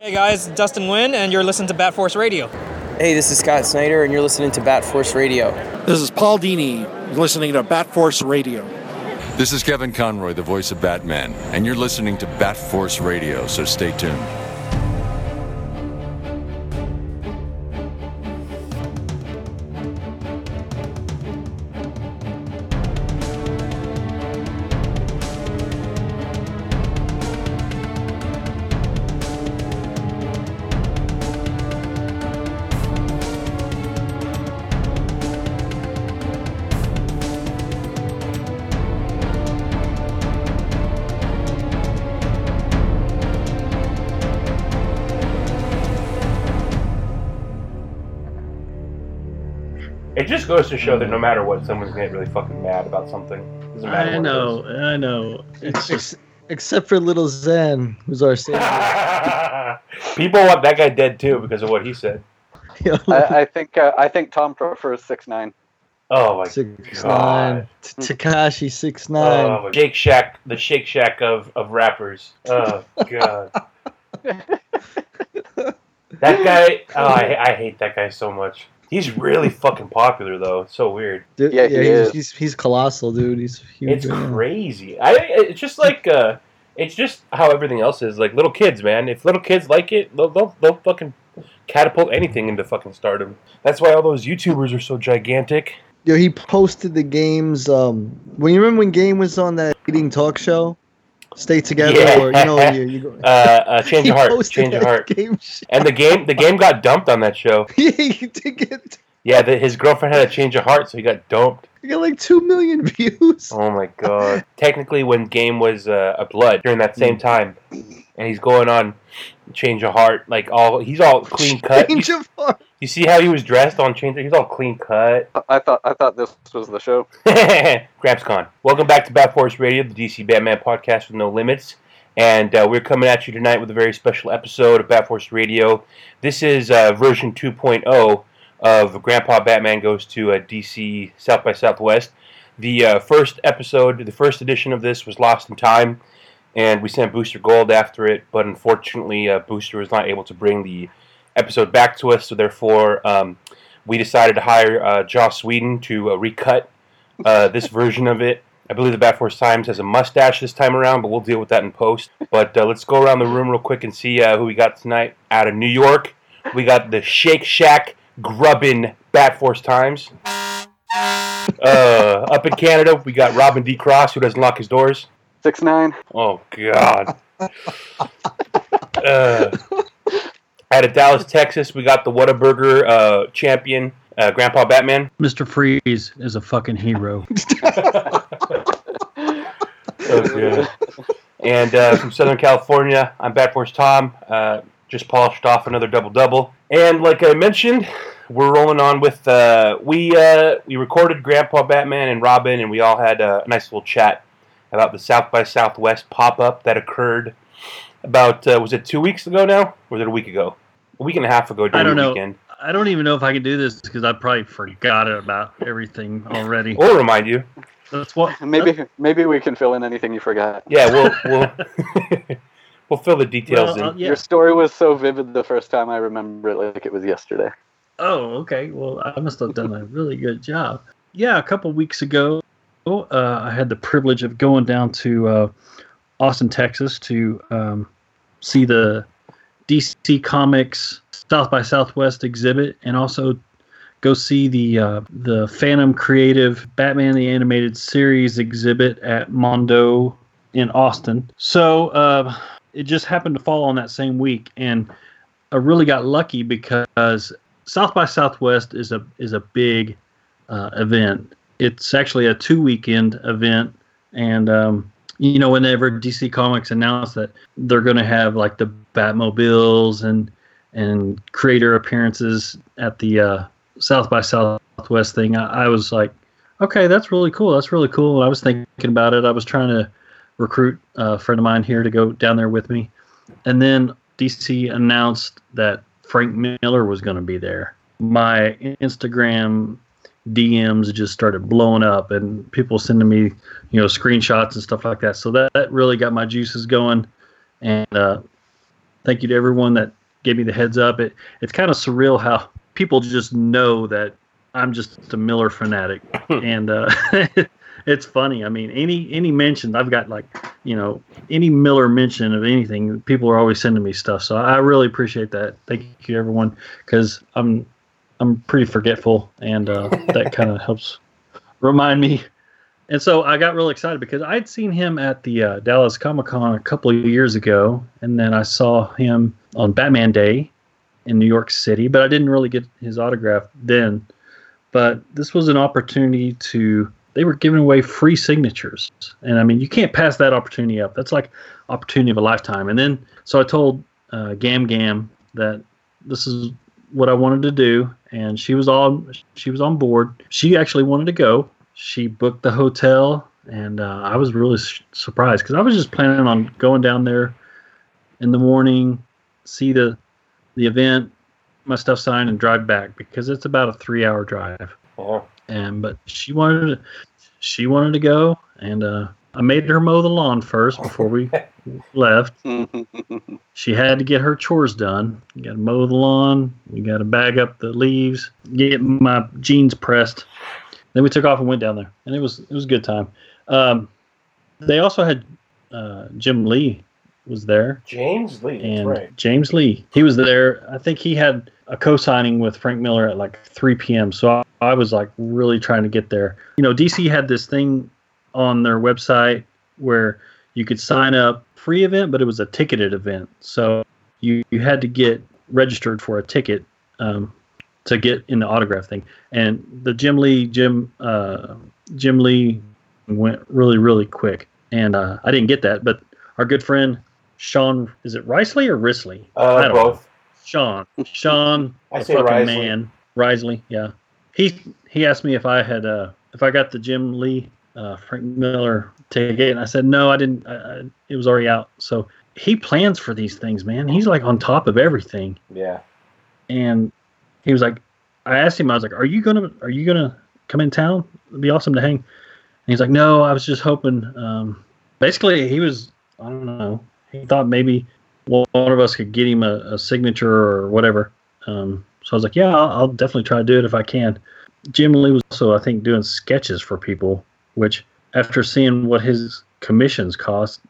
Hey guys, Dustin Nguyen, and you're listening to Bat Force Radio. Hey, this is Scott Snyder, and you're listening to Bat Force Radio. This is Paul Dini, listening to Bat Force Radio. This is Kevin Conroy, the voice of Batman, and you're listening to Bat Force Radio, so stay tuned. Goes to show that no matter what, someone's gonna get really fucking mad about something. Doesn't matter. I what it know, I know. It's just except for little Zen, who's our savior. People want that guy dead too because of what he said. I, I think uh, I think Tom prefers six nine. Oh my Six God. nine. Tekashi six nine. Oh, my- Shake Shack, the Shake Shack of, of rappers. Oh god. that guy. Oh, I, I hate that guy so much. He's really fucking popular though. It's so weird. Dude, Yeah, yeah, he he's, is. he's he's colossal, dude. He's huge. It's right now. crazy. I. It's just like. uh It's just how everything else is. Like little kids, man. If little kids like it, they'll they'll, they'll fucking catapult anything into fucking stardom. That's why all those YouTubers are so gigantic. Yo, he posted the games. Um, when you remember when Game was on that eating talk show, Stay Together, Yeah. or you know, you, you go. Uh, uh change your heart. Change your heart. Game. And the game, the game got dumped on that show. yeah, he did get, Yeah, the, his girlfriend had a change of heart, so he got dumped. he got like two million views. Oh my god! Technically, when game was uh, a blood during that same time, and he's going on change of heart, like all he's all clean cut. Change You, of heart. you see how he was dressed on change? He's all clean cut. I thought I thought this was the show. GrampsCon. Welcome back to Bat Force Radio, the DC Batman podcast with no limits. And uh, we're coming at you tonight with a very special episode of Bat Force Radio. This is uh, version 2.0 of Grandpa Batman Goes to uh, DC South by Southwest. The uh, first episode, the first edition of this was lost in time, and we sent Booster Gold after it, but unfortunately, uh, Booster was not able to bring the episode back to us, so therefore, um, we decided to hire uh, Joss Whedon to uh, recut uh, this version of it. I believe the Bat Force Times has a mustache this time around, but we'll deal with that in post. But uh, let's go around the room real quick and see uh, who we got tonight. Out of New York, we got the Shake Shack Grubbin Bat Force Times. Uh, up in Canada, we got Robin D. Cross, who doesn't lock his doors. Six nine. Oh God. uh, out of Dallas, Texas, we got the Whataburger uh, champion, uh, Grandpa Batman. Mr. Freeze is a fucking hero. So good. And uh, from Southern California, I'm Bat Force Tom. Just polished off another double double. And like I mentioned, we're rolling on with uh, we uh, we recorded Grandpa Batman and Robin, and we all had a nice little chat about the South by Southwest pop up that occurred about uh, was it two weeks ago now, or was it a week ago? A week and a half ago I don't the know. weekend. I don't even know if I can do this because I probably forgot about everything already. We'll remind you. That's what. Maybe maybe we can fill in anything you forgot. Yeah, we'll we'll we'll fill the details Well, in. uh, yeah. Your story was so vivid the first time I remember it like it was yesterday. Oh, okay. Well, I must have done a really good job. Yeah, a couple weeks ago, uh, I had the privilege of going down to uh, Austin, Texas, to um, see the DC Comics South by Southwest exhibit, and also go see the uh, the Phantom Creative Batman the Animated Series exhibit at Mondo in Austin. So uh, it just happened to fall on that same week, and I really got lucky because South by Southwest is a is a big uh, event. It's actually a two weekend event, and um, you know whenever DC Comics announced that they're going to have like the Batmobiles and and creator appearances at the uh, South by Southwest thing, I, I was like, okay, that's really cool. That's really cool. I was thinking about it. I was trying to recruit a friend of mine here to go down there with me, and then DC announced that Frank Miller was going to be there. My Instagram DMs just started blowing up, and people sending me, you know, screenshots and stuff like that. So that, that really got my juices going, and uh, thank you to everyone that gave me the heads up. It it's kind of surreal how people just know that I'm just a Miller fanatic, and uh, it's funny. I mean, any any mention I've got like you know any Miller mention of anything, people are always sending me stuff. So I really appreciate that. Thank you everyone because I'm I'm pretty forgetful, and uh, that kind of helps remind me. And so I got really excited because I'd seen him at the uh, Dallas Comic Con a couple of years ago, and then I saw him on Batman Day in New York City, but I didn't really get his autograph then. But this was an opportunity to. They were giving away free signatures, and I mean, you can't pass that opportunity up. That's like opportunity of a lifetime. And then, so I told uh, Gam Gam that this is what I wanted to do, and she was on she was on board. She actually wanted to go. She booked the hotel, and uh, I was really s- surprised because I was just planning on going down there in the morning, see the the event, my stuff signed, and drive back because it's about a three hour drive. Yeah. And but she wanted to, she wanted to go, and uh, I made her mow the lawn first before we left. She had to get her chores done. You got to mow the lawn. You got to bag up the leaves. Get my jeans pressed. Then we took off and went down there, and it was it was a good time. Um, they also had uh, Jim Lee was there, James Lee. That's and right. James Lee he was there. I think he had a co-signing with Frank Miller at like 3 p.m. So I, I was like really trying to get there. You know, DC had this thing on their website where you could sign up free event, but it was a ticketed event. So you, you had to get registered for a ticket um, to get in the autograph thing. And the Jim Lee Jim uh, Jim Lee went really really quick, and uh, I didn't get that. But our good friend Sean, is it Risley or Risley? Uh, don't know. Sean, Sean, I say fucking Risley. man, Risley. Yeah, he he asked me if I had uh if I got the Jim Lee uh, Frank Miller ticket, and I said no, I didn't. I, I, it was already out. So he plans for these things, man. He's like on top of everything, Yeah. and he was like, I asked him, I was like, are you gonna are you gonna come in town? It'd be awesome to hang. And he's like, no, I was just hoping. Um, basically, he was I don't know. He thought maybe one of us could get him a, a signature or whatever. Um, so I was like, yeah, I'll, I'll definitely try to do it if I can. Jim Lee was also, I think, doing sketches for people, which after seeing what his commissions cost,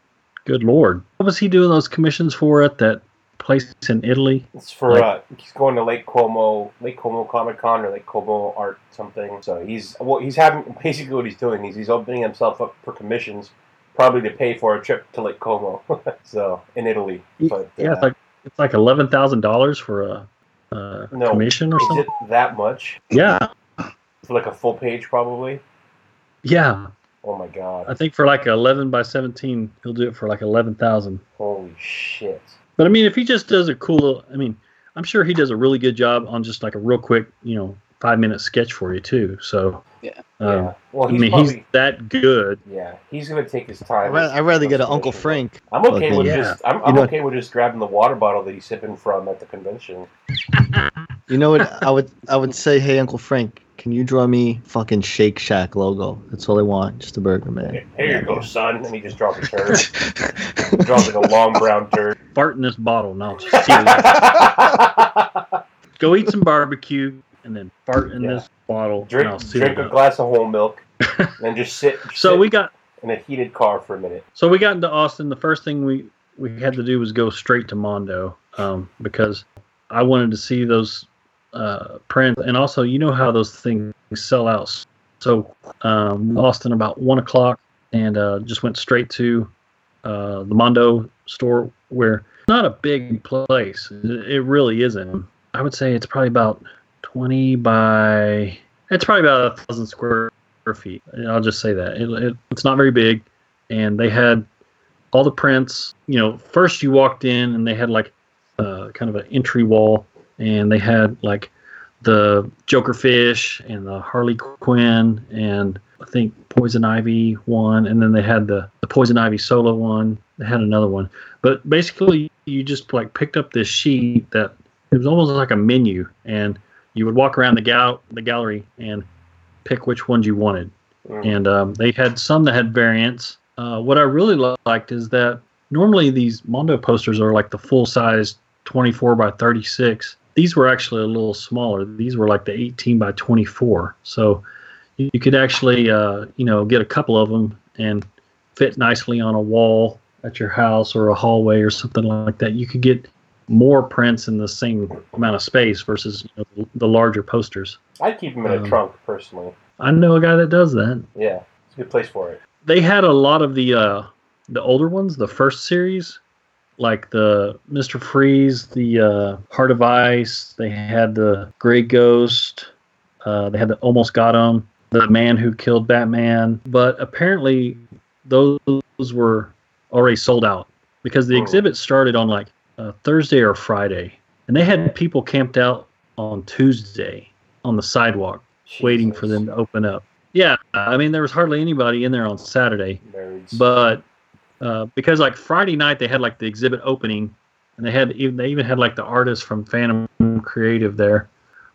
good lord, what was he doing those commissions for at that place in Italy? It's for Like- uh, he's going to Lake Como, Lake Como Comic Con or Lake Como Art something. So he's well, he's having basically what he's doing. He's he's opening himself up for commissions, probably to pay for a trip to Lake Como. so in Italy, but yeah, uh, it's like it's like eleven thousand dollars for a, a No. commission or is something. it that much Yeah, for like a full page? Probably. yeah. Oh my god! I think for like eleven by seventeen, he'll do it for like eleven thousand. Holy shit! But I mean, if he just does a cool, I mean, I'm sure he does a really good job on just like a real quick, you know, five minute sketch for you too. So Yeah. um, yeah. Well, I he's mean, probably he's that good. yeah. He's gonna take his I'd time. rather, I'd rather get an Uncle Frank. I'm okay with Yeah. just I'm, I'm know- okay with just grabbing the water bottle that he's sipping from at the convention. You know what? I would I would say, hey Uncle Frank, can you draw me fucking Shake Shack logo? That's all I want, just a burger, man. Here you go, son. And he just drops a turd. drops like a long brown turd. Fart in this bottle, and I'll just steal it. Go eat some barbecue, and then fart in Yeah. this bottle, and drink drink a glass of whole milk, and just sit. So sit we got in a heated car for a minute. So we got into Austin. The first thing we we had to do was go straight to Mondo um, because I wanted to see those uh, prints, and also you know how those things sell out. So um, Austin about one o'clock, and uh, just went straight to uh, the Mondo store, where not a big place. It really isn't. I would say it's probably about twenty by. It's probably about a thousand square feet. I'll just say that it, it, it's not very big, and they had all the prints. You know, first you walked in and they had like uh, kind of an entry wall, and they had like the Joker Fish and the Harley Quinn and I think Poison Ivy one, and then they had the the Poison Ivy solo one. They had another one, but basically you just like picked up this sheet that it was almost like a menu, and you would walk around the gal the gallery and pick which ones you wanted Mm. and um, they had some that had variants. Uh, what I really li- liked is that normally these Mondo posters are like the full size 24 by 36. These were actually a little smaller. These were like the 18 by 24. So you you could actually, uh, you know, get a couple of them and fit nicely on a wall at your house or a hallway or something like that. You could get more prints in the same amount of space versus you know, the larger posters. I'd keep them in a Um, trunk personally. I know a guy that does that. Yeah, it's a good place for it. They had a lot of the uh, the older ones, the first series, like the Mister Freeze, the uh, Heart of Ice. They had the Gray Ghost. Uh, they had the Almost Got Him, the Man Who Killed Batman. But apparently, those were already sold out because the Oh. exhibit started on like uh, Thursday or Friday, and they had people camped out on Tuesday on the sidewalk waiting for them to open up. Yeah, I mean there was hardly anybody in there on Saturday, Nerds. but uh, because like Friday night they had like the exhibit opening, and they had even they even had like the artist from Phantom Creative there,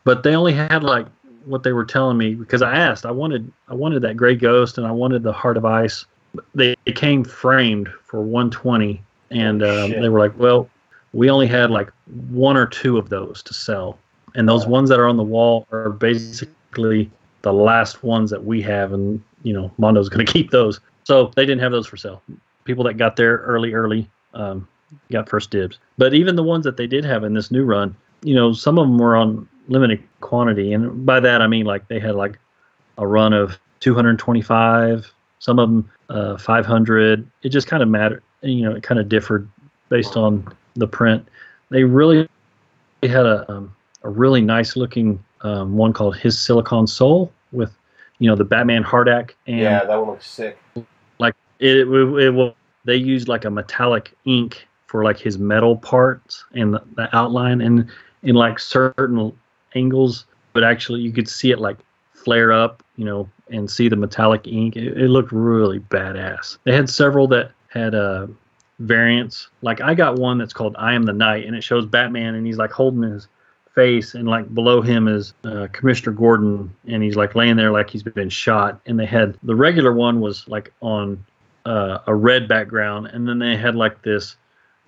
but they only had like what they were telling me because I asked I wanted I wanted that Gray Ghost and I wanted the Heart of Ice. They, they came framed for 120, and Oh, um, they were like, well, we only had like one or two of those to sell, and those ones that are on the wall are basically the last ones that we have, and you know Mondo's going to keep those. So they didn't have those for sale. People that got there early, early, um, got first dibs. But even the ones that they did have in this new run, you know, some of them were on limited quantity, and by that I mean like they had like a run of 225, some of them uh, 500. It just kind of mattered, you know, it kind of differed based on the print. They really had a um, a really nice looking um, one called His Silicon Soul with, you know, the Batman HARDAC and yeah, that one looks sick. like it, it, it will they used like a metallic ink for like his metal parts and the, the outline and in like certain angles but actually you could see it like flare up you know and see the metallic ink it, it looked really badass they had several that had uh variants. Like i got one that's called i am the night and it shows batman and he's like holding his face and like below him is uh, commissioner gordon and he's like laying there like he's been shot and they had the regular one was like on uh, a red background and then they had like this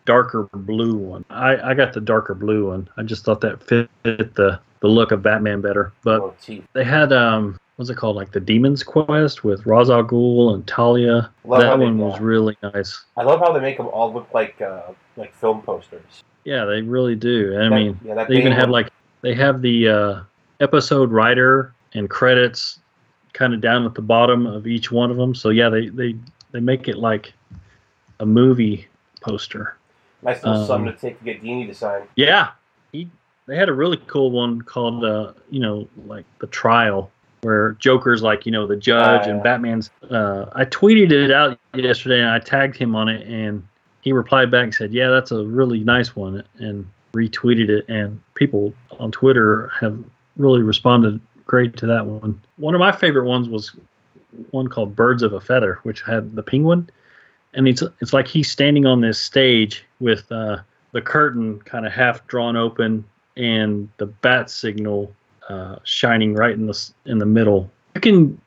darker blue one. I, I got the darker blue one. I just thought that fit the the look of batman better but they had um what's it called? Like the demon's quest with Ra's al Ghul and Talia. Love that they- one was really nice. I love how they make them all look like uh, like film posters. yeah they really do. I That- mean yeah, they even have like they have the uh, episode writer and credits kind of down at the bottom of each one of them so yeah they they they make it like a movie poster. Nice little um, something to take to get Dini to sign. yeah. He they had a really cool one called uh you know like the trial where joker's like you know the judge and batman's uh i tweeted it out yesterday and i tagged him on it and he replied back and said yeah that's a really nice one and retweeted it. And people on twitter have really responded great to that one. One of my favorite ones was one called birds of a feather which had the penguin. And it's it's like he's standing on this stage with uh the curtain kind of half drawn open and the bat signal uh, shining right in the in the middle. You can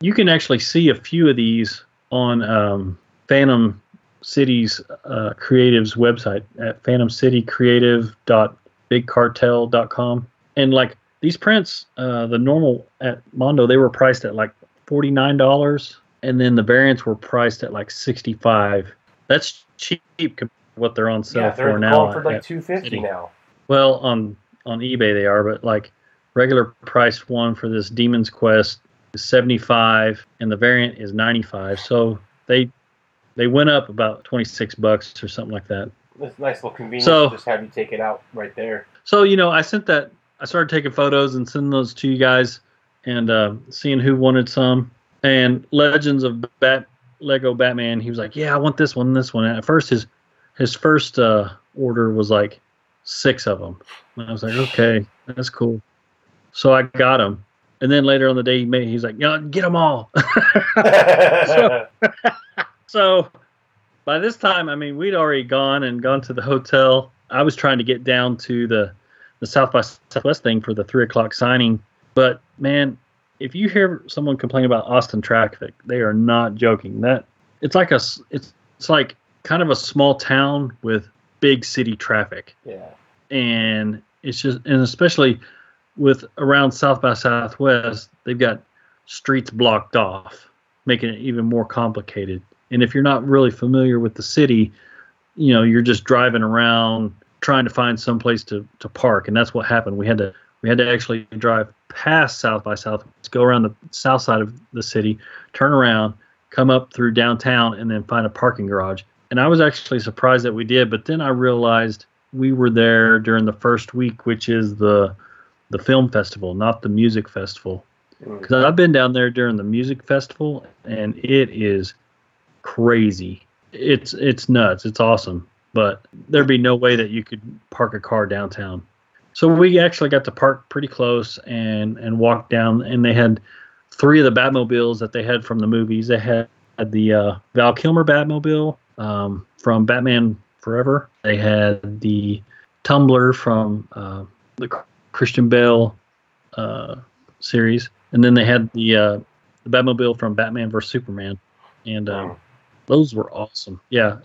you can actually see a few of these on um, Phantom City's uh, creative's website at phantomcitycreative.bigcartel.com. And like these prints, uh, the normal at Mondo they were priced at like forty nine dollars, and then the variants were priced at like sixty five. That's cheap compared to what they're on sale yeah, they're for now. going for like two fifty now. well, on on eBay they are, but like regular price one for this Demon's Quest is seventy five, and the variant is ninety five. So they they went up about twenty six bucks or something like that. It's a nice little convenience So- to just have you take it out right there. So you know, I sent that. I started taking photos and sending those to you guys, and uh, seeing who wanted some. And Legends of Bat Lego Batman. He was like, "Yeah, I want this one, this one." And at first, his his first uh, order was like six of them. And I was like, "Okay, that's cool." So I got them, and then later on the day, he made. He's like, "Yeah, get them all." So- so by this time, I mean, we'd already gone and gone to the hotel. I was trying to get down to the the South by Southwest thing for the three o'clock signing. But man, if you hear someone complain about Austin traffic, they are not joking. That it's like a it's it's like kind of a small town with big city traffic. Yeah. and it's just and especially with around South by Southwest, they've got streets blocked off, making it even more complicated. And if you're not really familiar with the city, you know, you're just driving around trying to find some place to, to park, and that's what happened. We had to we had to actually drive past South by Southwest, go around the south side of the city, turn around, come up through downtown, and then find a parking garage. And I was actually surprised that we did, but then I realized we were there during the first week, which is the the film festival, not the music festival. Because I've been down there during the music festival, and it is crazy. It's it's nuts. It's awesome, but there'd be no way that you could park a car downtown. So we actually got to park pretty close and and walk down, and they had three of the Batmobiles that they had from the movies. They had, had the uh, Val Kilmer Batmobile um, from Batman Forever. They had the Tumbler from uh, the Christian Bale uh, series, and then they had the uh, the Batmobile from Batman vs Superman, and um, those were awesome. Yeah,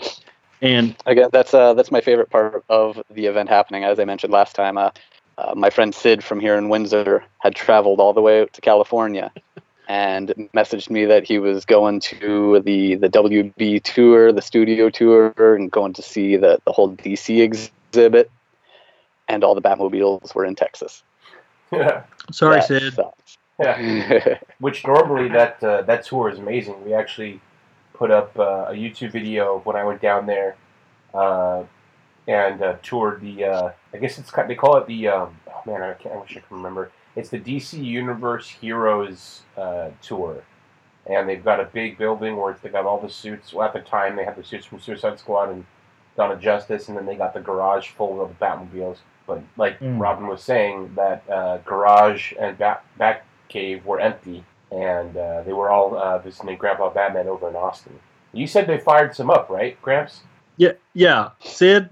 and Again, that's uh, that's my favorite part of the event happening. As I mentioned last time, uh, uh, my friend Sid from here in Windsor had traveled all the way out to California, and messaged me that he was going to the the WB tour, the studio tour, and going to see the the whole DC exhibit, and all the Batmobiles were in Texas. Yeah. sorry, That Sid. sucks. Yeah. Which normally that uh, that tour is amazing. We actually put up uh, a YouTube video of when I went down there uh, and uh, toured the. Uh, I guess it's they call it the. Um, oh man, I, can't, I wish I could remember. It's the DC Universe Heroes uh, tour, and they've got a big building where they got all the suits. Well, at the time, they had the suits from Suicide Squad and Dawn of Justice, and then they got the garage full of the Batmobiles. But like Mm. Robin was saying, that uh, garage and back cave were empty, and uh, they were all uh, visiting Grandpa Batman over in Austin. You said they fired some up, right, Gramps? Yeah, yeah, Sid.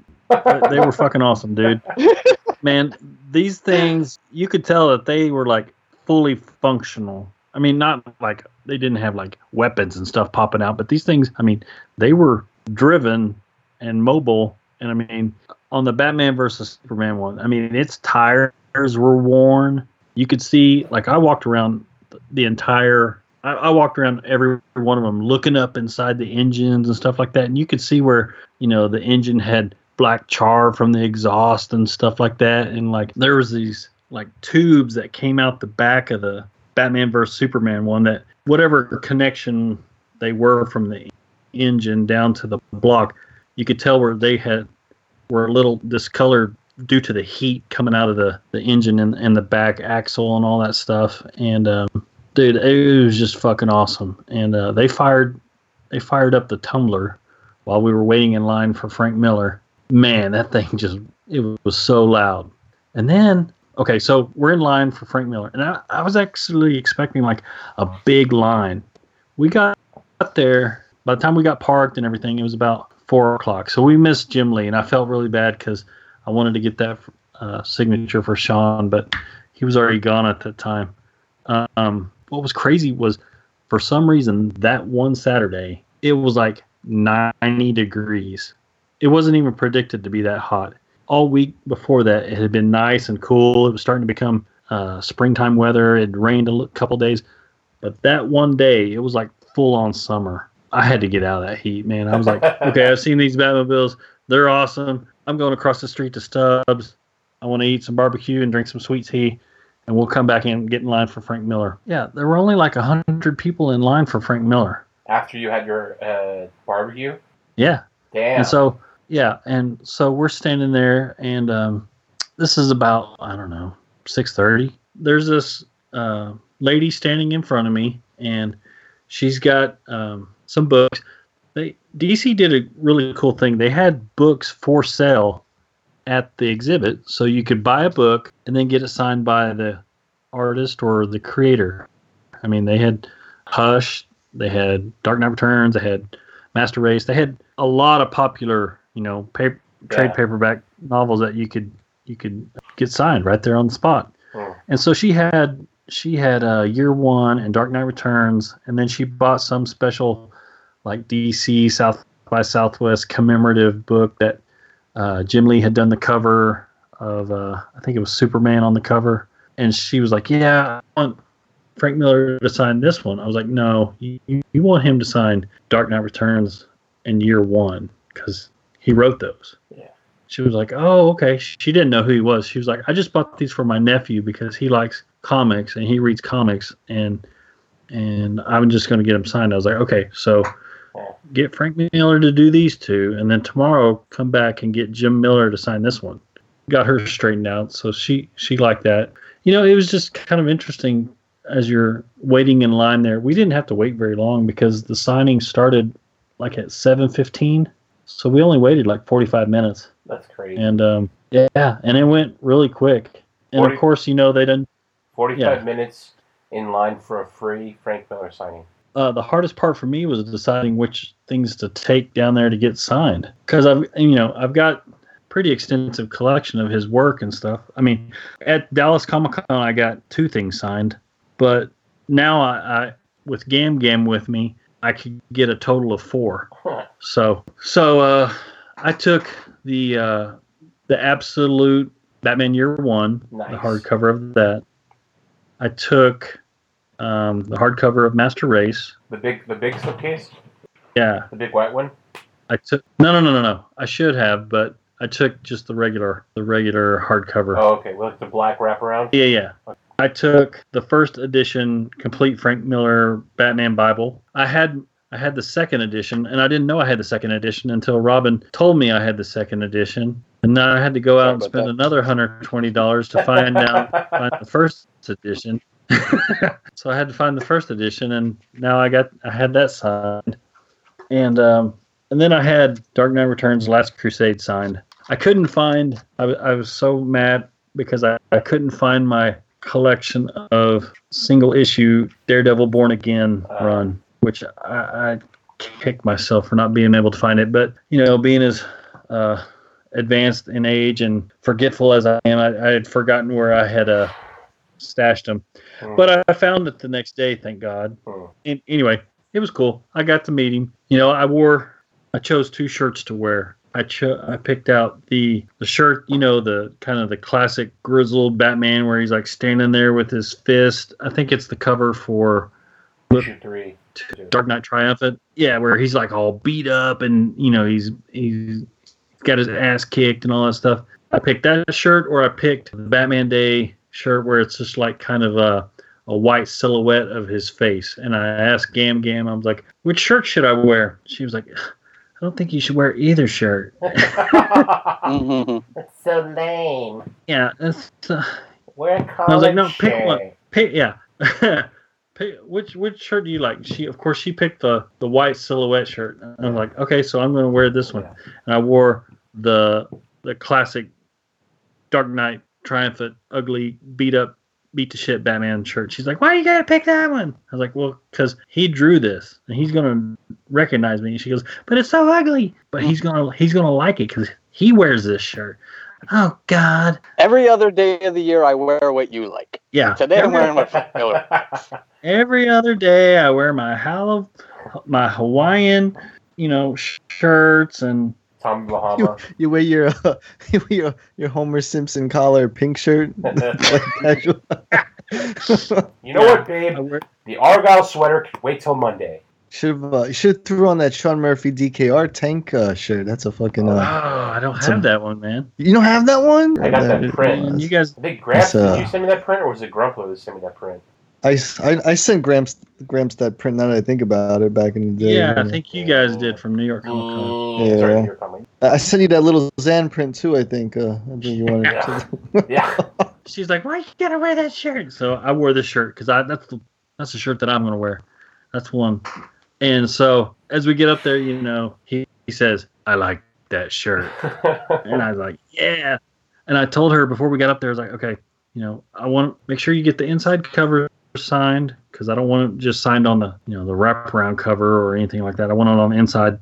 they were fucking awesome, dude. Man, these things you could tell that they were like fully functional. I mean, not like they didn't have like weapons and stuff popping out, but these things, I mean, they were driven and mobile. And I mean, on the Batman versus Superman one, I mean, its tires were worn. You could see, like, I walked around the entire. I, I walked around every one of them, looking up inside the engines and stuff like that, and you could see where you know the engine had black char from the exhaust and stuff like that, and like there was these like tubes that came out the back of the Batman versus Superman one that whatever connection they were from the engine down to the block, you could tell where they had were a little discolored due to the heat coming out of the, the engine and, and the back axle and all that stuff. And um, dude, it was just fucking awesome. And uh, they fired they fired up the tumbler while we were waiting in line for Frank Miller. Man, that thing just it was so loud. And then okay, so we're in line for Frank Miller, and I, I was actually expecting like a big line. We got up there by the time we got parked and everything, it was about four o'clock. So we missed Jim Lee, and I felt really bad because I wanted to get that uh, signature for Sean, but he was already gone at that time. Um, what was crazy was for some reason that one Saturday it was like 90 degrees. It wasn't even predicted to be that hot. All week before that, it had been nice and cool. It was starting to become uh, springtime weather. It rained a couple days, but that one day it was like full on summer. I had to get out of that heat, man. I was like, okay, I've seen these Batmobiles. They're awesome. I'm going across the street to Stubb's. I want to eat some barbecue and drink some sweet tea, and we'll come back and get in line for Frank Miller. Yeah, there were only like a hundred people in line for Frank Miller. After you had your uh, barbecue? Yeah, Damn. and so yeah, and so we're standing there, and um, this is about I don't know six thirty. There's this uh, lady standing in front of me, and she's got um, some books. They DC did a really cool thing. They had books for sale at the exhibit, so you could buy a book and then get it signed by the artist or the creator. I mean, they had Hush, they had Dark Knight Returns, they had Master Race, they had a lot of popular, you know, paper, trade paperback novels that you could you could get signed right there on the spot. Hmm. And so she had she had uh, Year One and Dark Knight Returns, and then she bought some special like DC South by Southwest commemorative book that uh, Jim Lee had done the cover of. Uh, I think it was Superman on the cover, and she was like, "Yeah, I want Frank Miller to sign this one." I was like, "No, you, you want him to sign Dark Knight Returns and Year One because he wrote those." Yeah. She was like, "Oh, okay." She didn't know who he was. She was like, "I just bought these for my nephew because he likes comics and he reads comics and." And I'm just going to get him signed. I was like, okay, so get Frank Miller to do these two, and then tomorrow come back and get Jim Miller to sign this one. Got her straightened out, so she she liked that. You know, it was just kind of interesting as you're waiting in line there. We didn't have to wait very long because the signing started like at 7:15, so we only waited like 45 minutes. That's crazy. And um, yeah, and it went really quick. And 40 of course, you know they didn't. 45 yeah. minutes in line for a free Frank Miller signing. Uh, the hardest part for me was deciding which things to take down there to get signed because I've you know I've got pretty extensive collection of his work and stuff. I mean, at Dallas Comic Con I got two things signed, but now I, I with Gam Gam with me I could get a total of four. So so uh, I took the uh, the absolute Batman Year One, Nice. the hardcover of that. I took um, the hardcover of Master Race. The big the big slipcase? Yeah, The big white one? I took no, no, no, no, no. I should have, but I took just the regular, the regular hardcover. Oh, okay. Well, like the black wraparound? Yeah, yeah. I took the first edition, complete Frank Miller Batman Bible. I had, I had the second edition, and I didn't know I had the second edition until Robin told me I had the second edition, and now I had to go out and spend that. another hundred twenty dollars to find out find the first edition. so I had to find the first edition, and now I got, I had that signed, and um, and then I had Dark Knight Returns Last Crusade signed. I couldn't find. I, I was so mad because I, I couldn't find my collection of single issue Daredevil Born Again run, which I, I kicked myself for not being able to find it. But you know, being as uh, advanced in age and forgetful as I am, I, I had forgotten where I had uh, stashed them. Hmm. But I, found it the next day, thank God. Hmm. And anyway, it was cool. I got to meet him. You know, I wore, I chose two shirts to wear. I cho- I picked out the the shirt, you know, the kind of the classic grizzled Batman where he's like standing there with his fist. I think it's the cover for three. Dark Knight Triumphant. Yeah, where he's like all beat up and you know he's he's got his ass kicked and all that stuff. I picked that shirt, or I picked the Batman Day shirt where it's just like kind of a a white silhouette of his face. And I asked Gam Gam, I was like, which shirt should I wear? She was like, I don't think you should wear either shirt. That's so lame. Yeah, that's. Uh, Wear a I was like, no, collared pick one. Pick, yeah. pick, which which shirt do you like? She of course she picked the the white silhouette shirt. And I'm like, okay, so I'm gonna wear this one. Yeah. And I wore the the classic Dark Knight Triumphant, ugly, beat up, beat to shit Batman shirt. She's like, why you gotta pick that one? I was like, well, because he drew this and he's gonna recognize me. And she goes, but it's so ugly. But he's gonna he's gonna like it because he wears this shirt. Oh God, Every other day of the year, I wear what you like. yeah. Today, I'm wearing my Frank Miller. every other day I wear my Hall- my Hawaiian, you know, sh- shirts and Tommy Bahama. You wear your uh, you wear your, your Homer Simpson collar pink shirt. like. You know what, babe? Wear, The Argyle sweater wait till Monday. Should have uh, should threw on that Sean Murphy DKR tank uh, shirt. That's a fucking. oh, Uh, I don't have a- that one, man. you don't have that one? I got that Man, print. you guys, I think Gramps, uh, did you send me that print, or was it Grumpler that sent me that print? I, I, I sent Gramps Gramps that print. Now that I think about it, back in the day. yeah, I think you guys did from New York Comic Con. Mm, Yeah. Sorry, you're. I sent you that little Zan print too. I think. Uh, I think you wanted. Yeah. to. Yeah. She's like, "Why you gotta wear that shirt?" So I wore this shirt because I that's the that's the shirt that I'm gonna wear. That's one. And so as we get up there, you know, he, he says, "I like that shirt." And I was like, yeah. And I told her before we got up there, I was like, okay, you know, I want to make sure you get the inside cover signed because I don't want it just signed on the, you know, the wraparound cover or anything like that. I want it on the inside.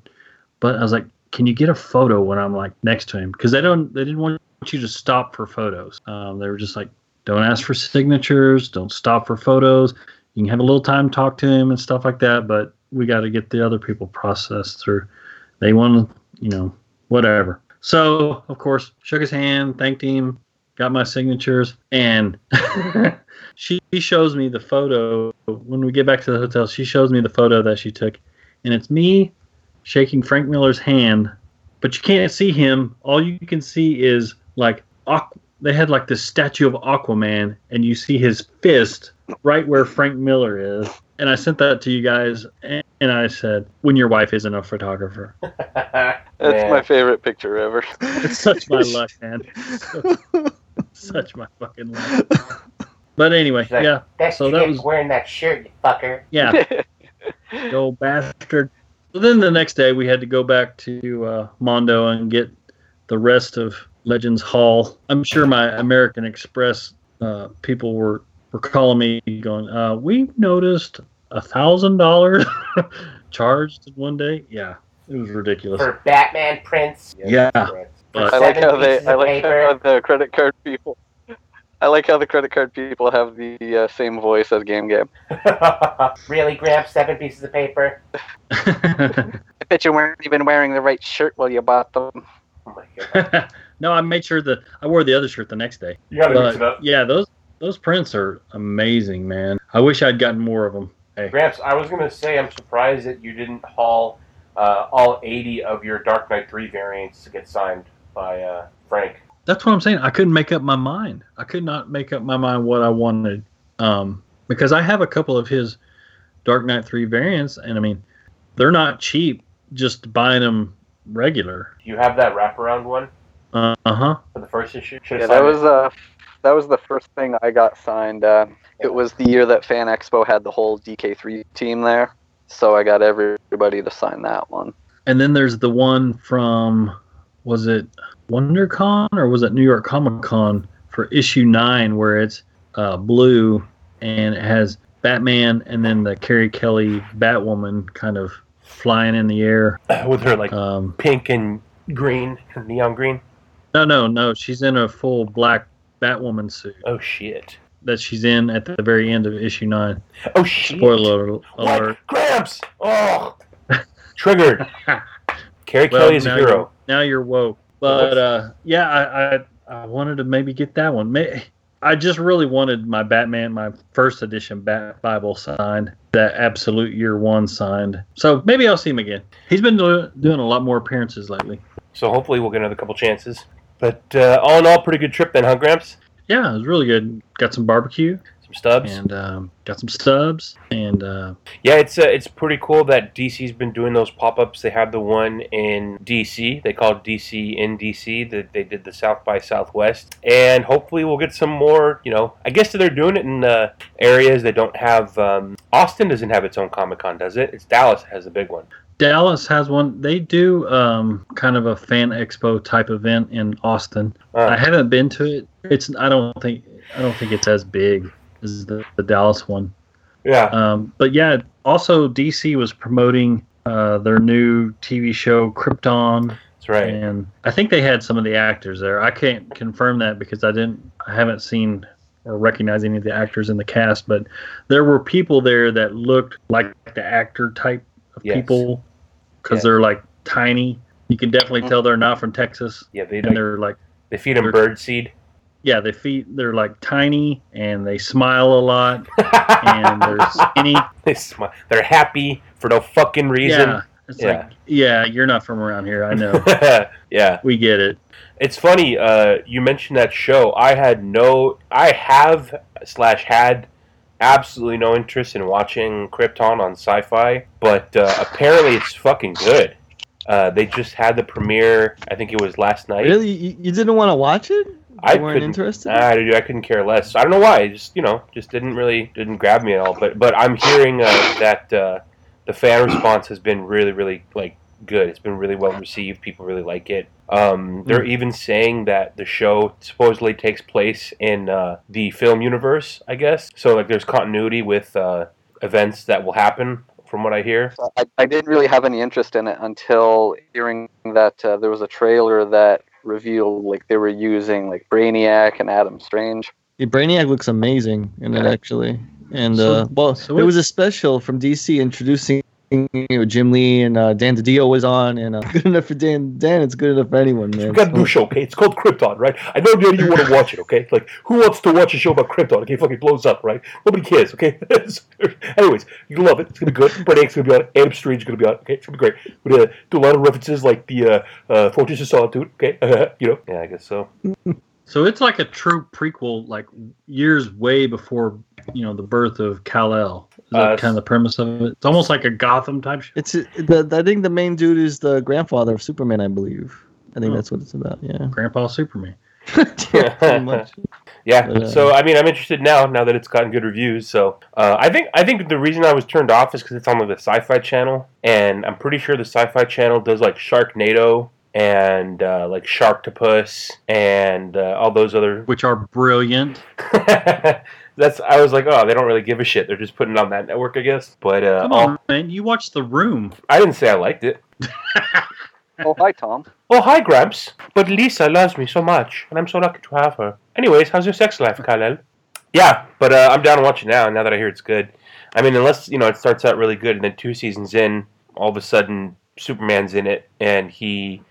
But I was like, can you get a photo when I'm like next to him? Because they don't, they didn't want you to stop for photos. Um, they were just like, don't ask for signatures, don't stop for photos. You can have a little time, talk to him and stuff like that. But we got to get the other people processed through. they want you know, whatever. So of course, shook his hand, thanked him, got my signatures, and she shows me the photo when we get back to the hotel. She shows me the photo that she took, and it's me shaking Frank Miller's hand, but you can't see him. All you can see is like Aqu- they had like this statue of Aquaman, and you see his fist right where Frank Miller is. And I sent that to you guys, and, and I said, "When your wife isn't a photographer, That's Man. my favorite picture ever. it's such my luck, man. such my fucking luck." But anyway, like, yeah. That's So you that was wearing that shirt, you fucker. yeah. You old bastard. So then the next day we had to go back to uh, Mondo and get the rest of Legends Hall. I'm sure my American Express uh, people were, were calling me going, uh, we noticed a thousand dollars charged in one day. Yeah, it was ridiculous. For Batman prints. Yeah. I like how they. I like paper. how the credit card people. I like how the credit card people have the uh, same voice as Game Game. really, Gramps? Seven pieces of paper? I bet you weren't even wearing the right shirt while you bought them. Oh my god. no, I made sure that I wore the other shirt the next day. You gotta mix it up. yeah, those those prints are amazing, man. I wish I'd gotten more of them. Hey. Gramps, I was gonna say I'm surprised that you didn't haul uh, all 80 of your Dark Knight 3 variants to get signed by uh, Frank. That's what I'm saying. I couldn't make up my mind. I could not make up my mind what I wanted. Um, because I have a couple of his Dark Knight 3 variants, and I mean, they're not cheap just buying them regular. Do you have that wraparound one Uh huh. for the first issue? Should Yeah, that was uh, that was the first thing I got signed. Uh, it was the year that Fan Expo had the whole DK3 team there, so I got everybody to sign that one. And then there's the one from, was it WonderCon or was it New York Comic Con for issue nine, where it's uh, blue and it has Batman and then the Carrie Kelly Batwoman kind of flying in the air. with her like Um, pink and green, neon green. no, no, no. She's in a full black Batwoman suit Oh shit! that she's in at the very end of issue nine. Oh shit! Spoiler What? alert. Gramps! Oh, triggered. Carrie Well, Kelly is a hero. You're, now you're woke. But uh, yeah, I, I I wanted to maybe get that one. May, I just really wanted my Batman, my first edition Bat Bible signed, that Absolute Year One signed. So maybe I'll see him again. He's been do, doing a lot more appearances lately. So hopefully we'll get another couple chances. But uh, all in all, pretty good trip then, huh, Gramps? Yeah, it was really good. Got some barbecue Some stubs. and um, got some stubs and uh, Yeah, it's uh, it's pretty cool that DC's been doing those pop ups. They have the one in DC. They called DC in DC. That they did the South by Southwest, and hopefully we'll get some more. You know, I guess they're doing it in uh, areas that don't have. Um, Austin doesn't have its own Comic Con, does it? It's Dallas has a big one. Dallas has one. They do um, kind of a fan expo type event in Austin. Uh, I haven't been to it. It's I don't think I don't think it's as big as the, the Dallas one. yeah, Um, but yeah, also DC was promoting uh, their new TV show Krypton, that's right. and I think they had some of the actors there. I can't confirm that because I didn't, I haven't seen or recognize any of the actors in the cast, but there were people there that looked like the actor type of Yes. people because Yes. they're like tiny. You can definitely tell they're not from Texas, Yeah, they and they're like they feed them bird seed. Yeah, they feet they're like tiny and they smile a lot and they're skinny. they smile. They're happy for no fucking reason. Yeah. It's Yeah. like, yeah, you're not from around here. I know. yeah. we get it. It's funny. Uh, you mentioned that show. I had no. I have slash had absolutely no interest in watching Krypton on Syfy, but uh, apparently it's fucking good. Uh, they just had the premiere. I think it was last night. Really, you, you didn't want to watch it? You I weren't couldn't- interested. I, dude, I couldn't care less. I don't know why. It just you know, just didn't really didn't grab me at all. But but I'm hearing uh, that uh, the fan response has been really really like good. It's been really well received. People really like it. Um, they're even saying that the show supposedly takes place in uh, the film universe. I guess so. Like there's continuity with uh, events that will happen. From what I hear. I, I didn't really have any interest in it until hearing that uh, there was a trailer that revealed like they were using like Brainiac and Adam Strange. Yeah, Brainiac looks amazing in it actually, and So- uh, well, so there was a special from DC introducing You know, Jim Lee and uh, Dan DiDio was on, and uh, good enough for Dan. Dan, it's good enough for anyone, man. We got a new show, okay? It's called Krypton, right? I know none of you want to watch it, okay? Like, who wants to watch a show about Krypton? Okay, fucking blows up, right? Nobody cares, okay? Anyways, you love it. It's gonna be good. Brett Hank's gonna be on. it. Adam Strange is gonna be on. Okay, it's gonna be great. We're gonna do a lot of references like the uh, uh, Fortress of Solitude. Okay, you know. Yeah, I guess so. So it's like a true prequel, like years way before you know the birth of Kal El. Is that Uh, kind of the premise of it? It's almost like a Gotham type. Show. It's the, I think the main dude is the grandfather of Superman, I believe. I think Oh. that's what it's about. Yeah, Grandpa Superman. yeah pretty much. Yeah. But, uh, so I mean, I'm interested now. Now that it's gotten good reviews, so uh, I think I think the reason I was turned off is because it's on the Syfy Channel, and I'm pretty sure the Syfy Channel does like Sharknado and uh, like Sharktopus and uh, all those other. which are brilliant. That's I was like, oh, they don't really give a shit. They're just putting it on that network, I guess. But uh, Come on, man! You watched The Room. I didn't say I liked it. Oh, hi, Tom. Oh, hi, Gramps. But Lisa loves me so much, and I'm so lucky to have her. Anyways, how's your sex life, Kal-El? Yeah, but uh, I'm down to watch it now. Now that I hear it's good, I mean, unless you know it starts out really good, and then two seasons in, all of a sudden Superman's in it, and he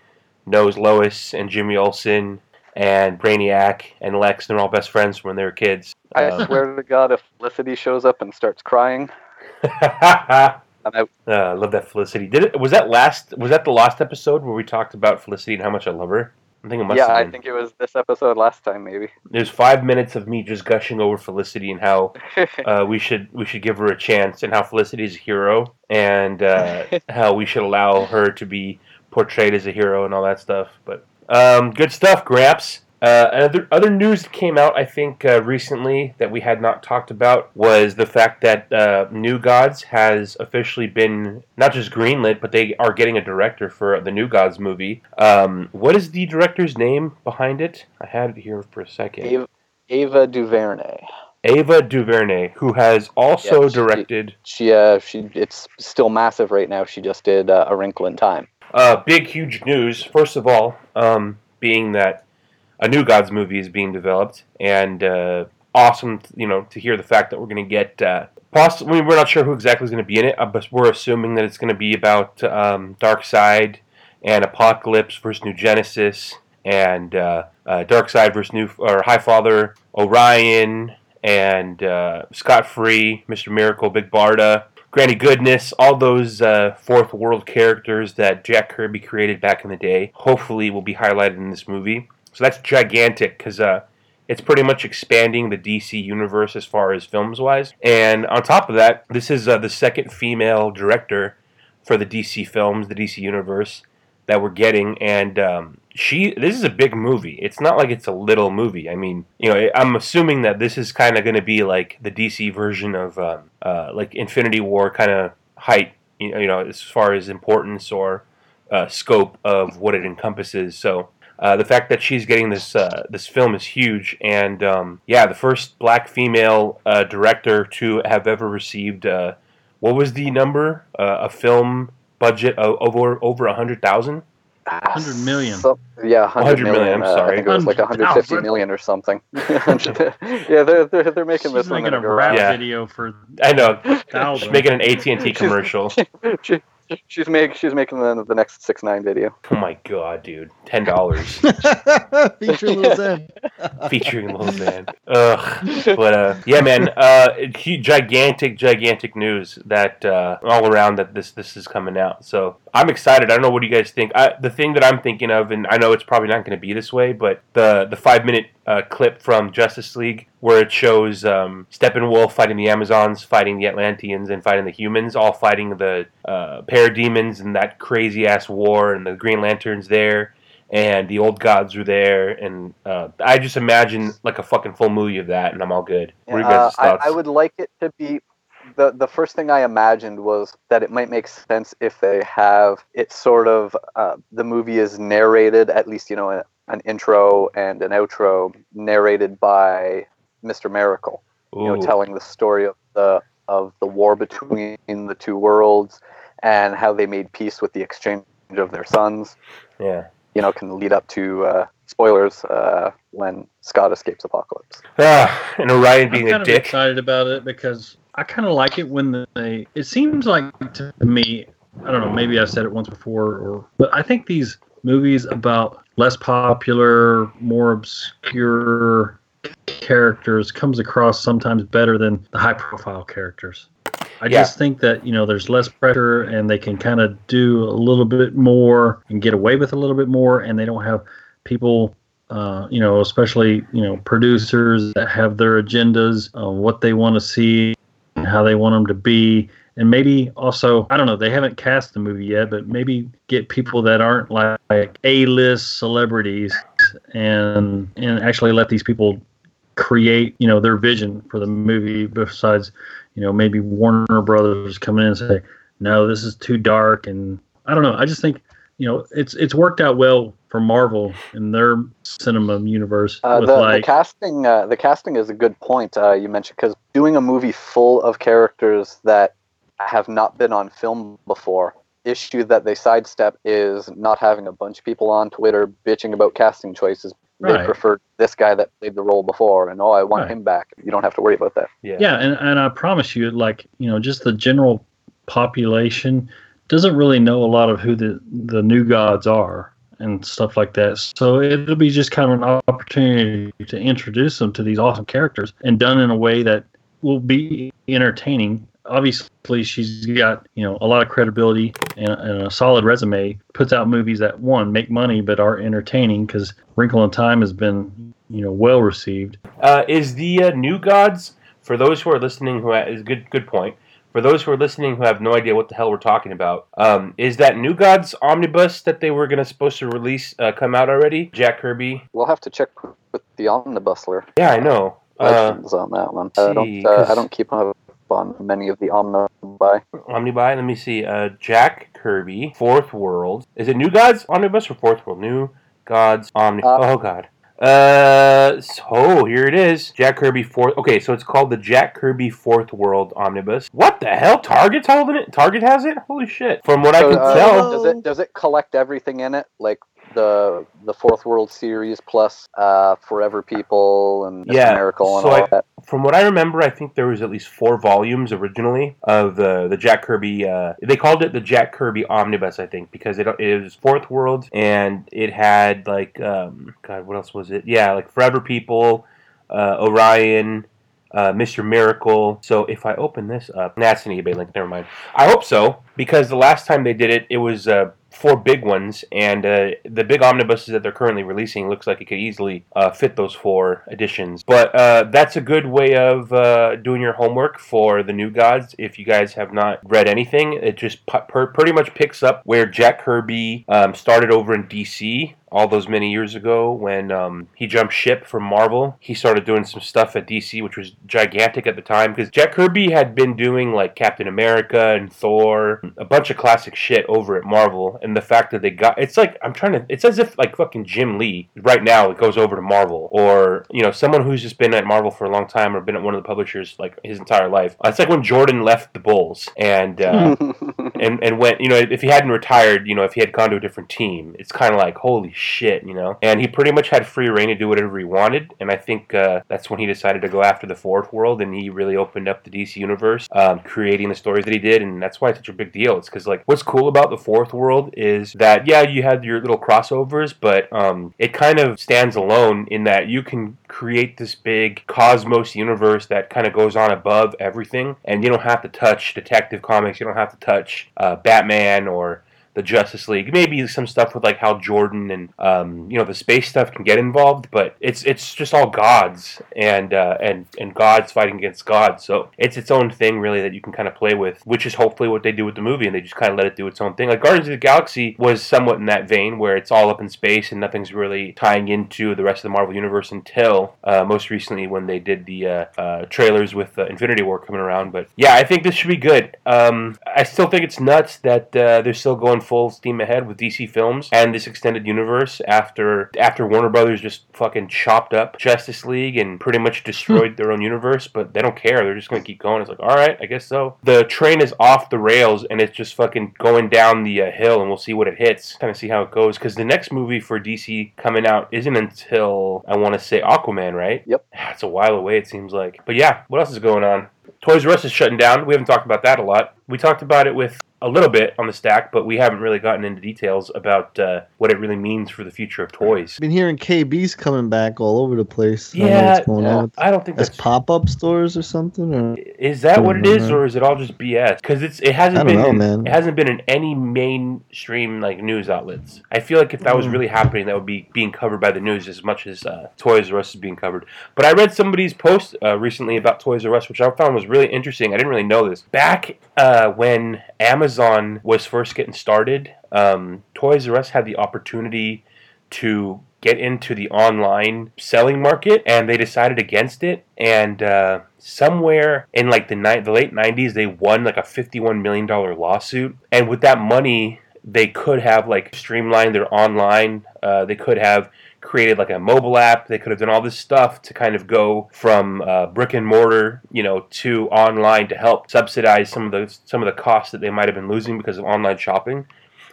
knows Lois and Jimmy Olsen and Brainiac and Lex. and They're all best friends from when they were kids. I Um, swear to God, if Felicity shows up and starts crying, I I'm out. uh, love that Felicity. Did it? Was that last? Was that the last episode where we talked about Felicity and how much I love her? I think it must Yeah, I think it was this episode last time, maybe. There's five minutes of me just gushing over Felicity and how uh, we should we should give her a chance and how Felicity is a hero and uh, how we should allow her to be portrayed as a hero and all that stuff. But um, good stuff, Gramps. Uh, other other news that came out, I think, uh, recently that we had not talked about was the fact that uh, New Gods has officially been not just greenlit, but they are getting a director for the New Gods movie. Um, what is the director's name behind it? I had it here for a second. Ava, Ava DuVernay. Ava DuVernay, who has also Yeah, she- directed She, uh, she, it's still massive right now. She just did uh, A Wrinkle in Time. Uh, big, huge news. First of all, um, being that a New Gods movie is being developed, and uh, awesome, you know, to hear the fact that we're going to get. Uh, possibly, we're not sure who exactly is going to be in it, uh, but we're assuming that it's going to be about um, Darkseid and Apokolips versus New Genesis, and uh, uh, Darkseid versus New or Highfather Orion, and uh, Scott Free, Mister Miracle, Big Barda. Granny Goodness, all those uh, fourth world characters that Jack Kirby created back in the day, hopefully will be highlighted in this movie. So that's gigantic because uh, it's pretty much expanding the DC universe as far as films wise. And on top of that, this is uh, the second female director for the DC films, the DC universe that we're getting, and um, she. This is a big movie. It's not like it's a little movie. I mean, you know, I'm assuming that this is kind of going to be like the DC version of um, uh, like Infinity War kind of height. You know, as far as importance or uh, scope of what it encompasses. So. Uh, the fact that she's getting this uh, this film is huge, and um, yeah, the first black female uh, director to have ever received uh, what was the number a film budget of over over a hundred thousand? 100 million. So, yeah, 100 100 million, million. I'm uh, sorry. I think it was like 150 100,000. million or something. yeah, they're, they're, they're making this She's one making a a rap. Yeah. video for I know, she's thousand. making an AT and T commercial. she, she's, make, she's making the, the next 6 9 video. Oh my god, dude, ten dollars Featuring Lil Zen. featuring Lil Xan. Ugh. But uh, yeah, man, uh, gigantic, gigantic news that uh, all around that this this is coming out. So I'm excited. I don't know what you guys think. I, the thing that I'm thinking of, and I know it's probably not going to be this way, but the the five minute uh, clip from Justice League where it shows um, Steppenwolf fighting the Amazons, fighting the Atlanteans, and fighting the humans, all fighting the uh, parademons and that crazy ass war, and the Green Lanterns there and the old gods were there, and uh, I just imagine like a fucking full movie of that, and I'm all good. What are your Uh, guys' I. I would like it to be. The, the first thing I imagined was that it might make sense if they have it sort of uh, the movie is narrated at least you know a, an intro and an outro narrated by Mr. Miracle you know telling the story of the of the war between the two worlds and how they made peace with the exchange of their sons yeah. you know can lead up to uh, spoilers uh, when Scott escapes Apokolips Ah, and Orion I'm being kind a of dick. excited about it because I kind of like it when they. It seems like to me, I don't know. Maybe I said it once before, or but I think these movies about less popular, more obscure characters comes across sometimes better than the high-profile characters. I Yeah. just think that you know there's less pressure and they can kind of do a little bit more and get away with a little bit more, and they don't have people, uh, you know, especially you know producers that have their agendas on what they want to see how they want them to be, and maybe also I don't know they haven't cast the movie yet, but maybe get people that aren't like, A-list celebrities and and actually let these people create you know their vision for the movie besides you know maybe warner brothers coming in and say no this is too dark and i don't know i just think you know it's it's worked out well for marvel in their cinema universe Uh, with the, like the casting, uh, the casting is a good point uh, you mentioned because doing a movie full of characters that have not been on film before. Issue that they sidestep is not having a bunch of people on Twitter bitching about casting choices. They Right. prefer this guy that played the role before, and oh, I want Right. him back. You don't have to worry about that. Yeah. yeah and, and i promise you like you know just the general population doesn't really know a lot of who the the new gods are and stuff like that so it'll be just kind of an opportunity to introduce them to these awesome characters and done in a way that will be entertaining obviously she's got you know a lot of credibility and, and a solid resume puts out movies that one make money but are entertaining because wrinkle in time has been you know well received Uh, is the uh, New Gods for those who are listening? Who is good? Good point. For those who are listening who have no idea what the hell we're talking about, um, is that New Gods omnibus that they were gonna supposed to release uh, come out already? Jack Kirby. We'll have to check with the omnibusler. Yeah, I know. Uh, on that one. I don't. Uh, I don't keep up on many of the omnibuy. Omnibuy. Let me see. Uh, Jack Kirby, Fourth World. Is it New Gods omnibus or Fourth World? New Gods omnibus. Uh, oh God. Uh, so here it is. Jack Kirby Fourth. Okay, so it's called the Jack Kirby Fourth World Omnibus. What the hell? Target's holding it. Target has it. Holy shit! From what I can uh, tell. does it does it collect everything in it, like the the Fourth World series plus uh, Forever People and Mr. Yeah, Miracle and so all I- that? From what I remember, I think there was at least four volumes originally of the the Jack Kirby. Uh, they called it the Jack Kirby Omnibus, I think, because it, it was Fourth World and it had like um, God, what else was it? Yeah, like Forever People, uh, Orion. Uh, Mr. Miracle. So if I open this up, that's an eBay link. Never mind. I hope so because the last time they did it, it was uh, four big ones, and uh, the big omnibuses that they're currently releasing looks like it could easily uh, fit those four editions. But uh, that's a good way of uh, doing your homework for the new gods. If you guys have not read anything, it just per- pretty much picks up where Jack Kirby um, started over in DC all those many years ago when um, he jumped ship from Marvel. He started doing some stuff at DC, which was gigantic at the time because Jack Kirby had been doing like Captain America and Thor, a bunch of classic shit over at Marvel. And the fact that they got it's like I'm trying to it's as if like fucking Jim Lee right now it goes over to Marvel or you know someone who's just been at Marvel for a long time or been at one of the publishers like his entire life. It's like when Jordan left the Bulls and. Uh, and and went you know if he hadn't retired you know if he had gone to a different team it's kind of like holy shit you know? And he pretty much had free reign to do whatever he wanted and i think uh, that's when he decided to go after the fourth world and he really opened up the dc universe um, creating the stories that he did and that's why it's such a big deal. It's because like what's cool about the fourth world is that yeah you had your little crossovers but um, it kind of stands alone in that you can create this big cosmos universe that kind of goes on above everything and you don't have to touch detective comics you don't have to touch uh, batman or the Justice League, maybe some stuff with like Hal Jordan and um, you know the space stuff can get involved, but it's it's just all gods and uh, and and gods fighting against gods. So it's its own thing really that you can kind of play with, which is hopefully what they do with the movie, and they just kind of let it do its own thing. Like Guardians of the Galaxy was somewhat in that vein, where it's all up in space and nothing's really tying into the rest of the Marvel universe until uh, most recently when they did the uh, uh, trailers with uh, Infinity War coming around. But yeah, I think this should be good. Um, I still think it's nuts that uh, they're still going full steam ahead with DC films and this extended universe after after Warner Brothers just fucking chopped up Justice League and pretty much destroyed their own universe, but they don't care. They're just gonna keep going. It's like, all right, I guess so. The train is off the rails and it's just fucking going down the uh, hill, and we'll see what it hits. Kind of see how it goes because the next movie for DC coming out isn't until I want to say Aquaman, right? Yep. It's a while away, it seems like. But yeah, what else is going on? Toys R Us is shutting down. We haven't talked about that a lot. We talked about it with a little bit on the stack, but we haven't really gotten into details about uh, what it really means for the future of toys. I've Been hearing KB's coming back all over the place. I Yeah, what's going on I don't think that's pop-up stores or something. Or Is that what it is, Don't know, is, man. or is it all just BS? Because it's it hasn't I been know, in, man. it hasn't been in any mainstream like news outlets. I feel like if that was Mm. really happening, that would be being covered by the news as much as uh, Toys R Us is being covered. But I read somebody's post uh, recently about Toys R Us, which I found was really interesting. I didn't really know this. Back uh, when Amazon was first getting started, um, Toys R Us had the opportunity to get into the online selling market and they decided against it. And uh, somewhere in like the ni- the late 90s they won like a 51 million dollar lawsuit. And with that money they could have like streamlined their online uh, they could have created like a mobile app they could have done all this stuff to kind of go from uh, brick and mortar you know to online to help subsidize some of the some of the costs that they might have been losing because of online shopping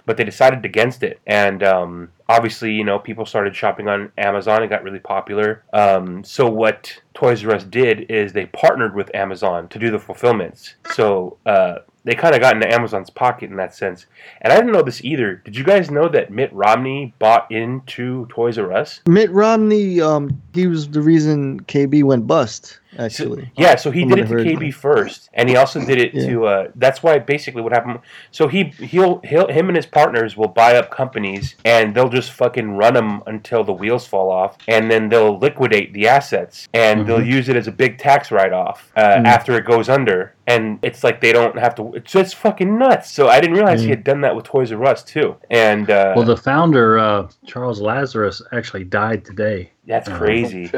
but they decided against it. And um, obviously, you know, people started shopping on Amazon. It got really popular. Um, so what Toys R Us did is they partnered with Amazon to do the fulfillments. So uh, they kind of got into Amazon's pocket in that sense. And I didn't know this either. Did you guys know that Mitt Romney bought into Toys R Us? Mitt Romney, um, he was the reason KB went bust. Actually, Yeah, so he From did it to heard. KB first, and he also did it Yeah. to. Uh, that's why basically what happened. So he he'll he'll him and his partners will buy up companies, and they'll just fucking run them until the wheels fall off, and then they'll liquidate the assets, and they'll use it as a big tax write off uh, Mhm. after it goes under, and it's like they don't have to. It's just fucking nuts. So I didn't realize he had done that with Toys R Us too, and uh, Well, the founder, uh, Charles Lazarus, actually died today. that's uh, crazy.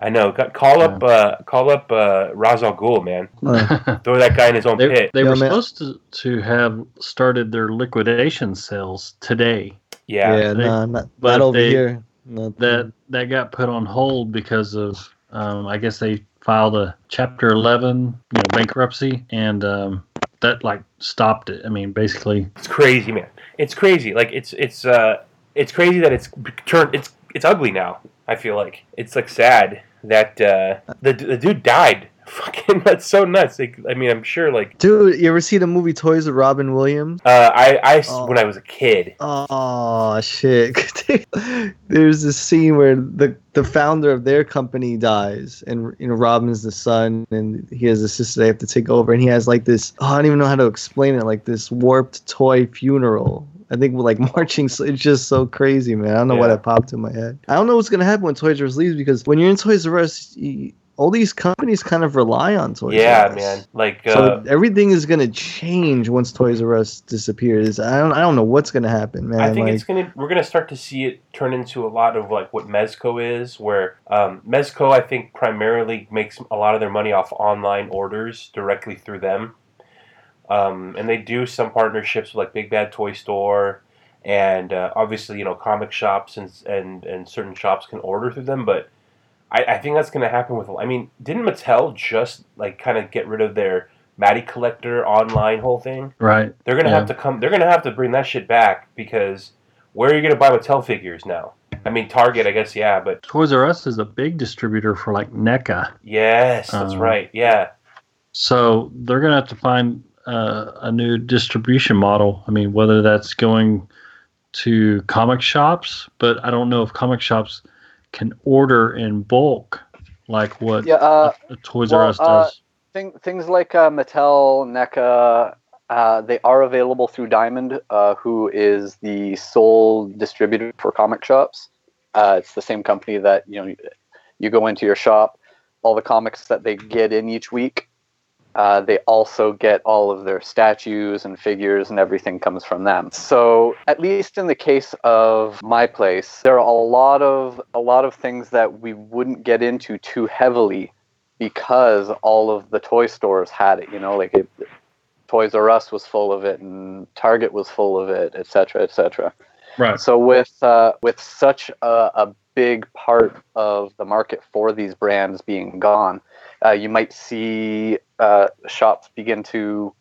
I know. Got- Call up, uh, call up uh, Ra's al Ghul, man. Throw that guy in his own They, pit. they Yeah, were man. supposed to, to have started their liquidation sales today. Yeah. yeah, they- nah, not, but not over they- here. Not- That that got put on hold because of, um, I guess they filed a Chapter 11, you know, bankruptcy, and um, that like stopped it. I mean, basically, It's crazy, man. It's crazy. Like it's it's uh it's crazy that it's turned it's it's ugly now. I feel like it's like sad that uh the the dude died. Fucking that's so nuts. Like, I mean, I'm sure like Dude, you ever see the movie Toys with Robin Williams? uh I Oh. when I was a kid. Oh shit! There's this scene where the the founder of their company dies, and you know Robin's the son, and he has a sister they have to take over, and he has like this. Oh, I don't even know how to explain it. Like this warped toy funeral. I think like marching. It's just so crazy, man. I don't know why Yeah. that popped in my head. I don't know what's gonna happen when Toys R Us leaves because when you're in Toys R Us. You, all these companies kind of rely on Toys Yeah, R Us. Yeah, man. Like uh So everything is gonna change once Toys R Us disappears. I don't I don't know what's gonna happen, man. I think like, it's gonna we're gonna start to see it turn into a lot of like what Mezco is, where um, Mezco I think primarily makes a lot of their money off online orders directly through them, um, and they do some partnerships with like Big Bad Toy Store, and uh, obviously you know comic shops and and and certain shops can order through them, but I, I think that's gonna happen with. I mean, didn't Mattel just like kind of get rid of their Matty Collector online whole thing? right? They're gonna Yeah. have to come. They're gonna have to bring that shit back because where are you gonna buy Mattel figures now? I mean, Target, I guess, yeah, but Toys R Us is a big distributor for like NECA. yes, that's Uh, right. Yeah, So they're going to have to find uh, a new distribution model. I mean, whether that's going to comic shops, but I don't know if comic shops can order in bulk like what Yeah, uh, a Toys well, R Us uh, does. thing, things like uh, Mattel, NECA, uh, they are available through Diamond, uh, who is the sole distributor for comic shops. Uh, it's the same company that you know you go into your shop, all the comics that they get in each week. Uh, they also get all of their statues and figures and everything comes from them. So at least in the case of my place, there are a lot of a lot of things that we wouldn't get into too heavily because all of the toy stores had it. You know, like it, Toys R Us was full of it, and Target was full of it, etc., cetera, et cetera. Right. So with uh, with such a, a big part of the market for these brands being gone, uh, you might see uh, shops begin to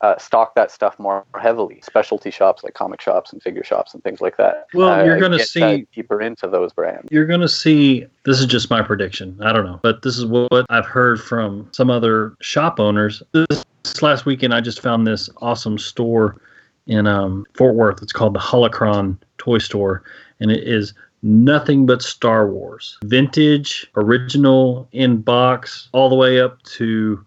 uh, stock that stuff more heavily. Specialty shops like comic shops and figure shops and things like that. Well, uh, you're gonna see- deeper into those brands. you're going to see this is just my prediction i don't know but this is what i've heard from some other shop owners this, this last weekend i just found this awesome store in um, fort worth. It's called the holocron toy store and it is nothing but star wars. Vintage original in box all the way up to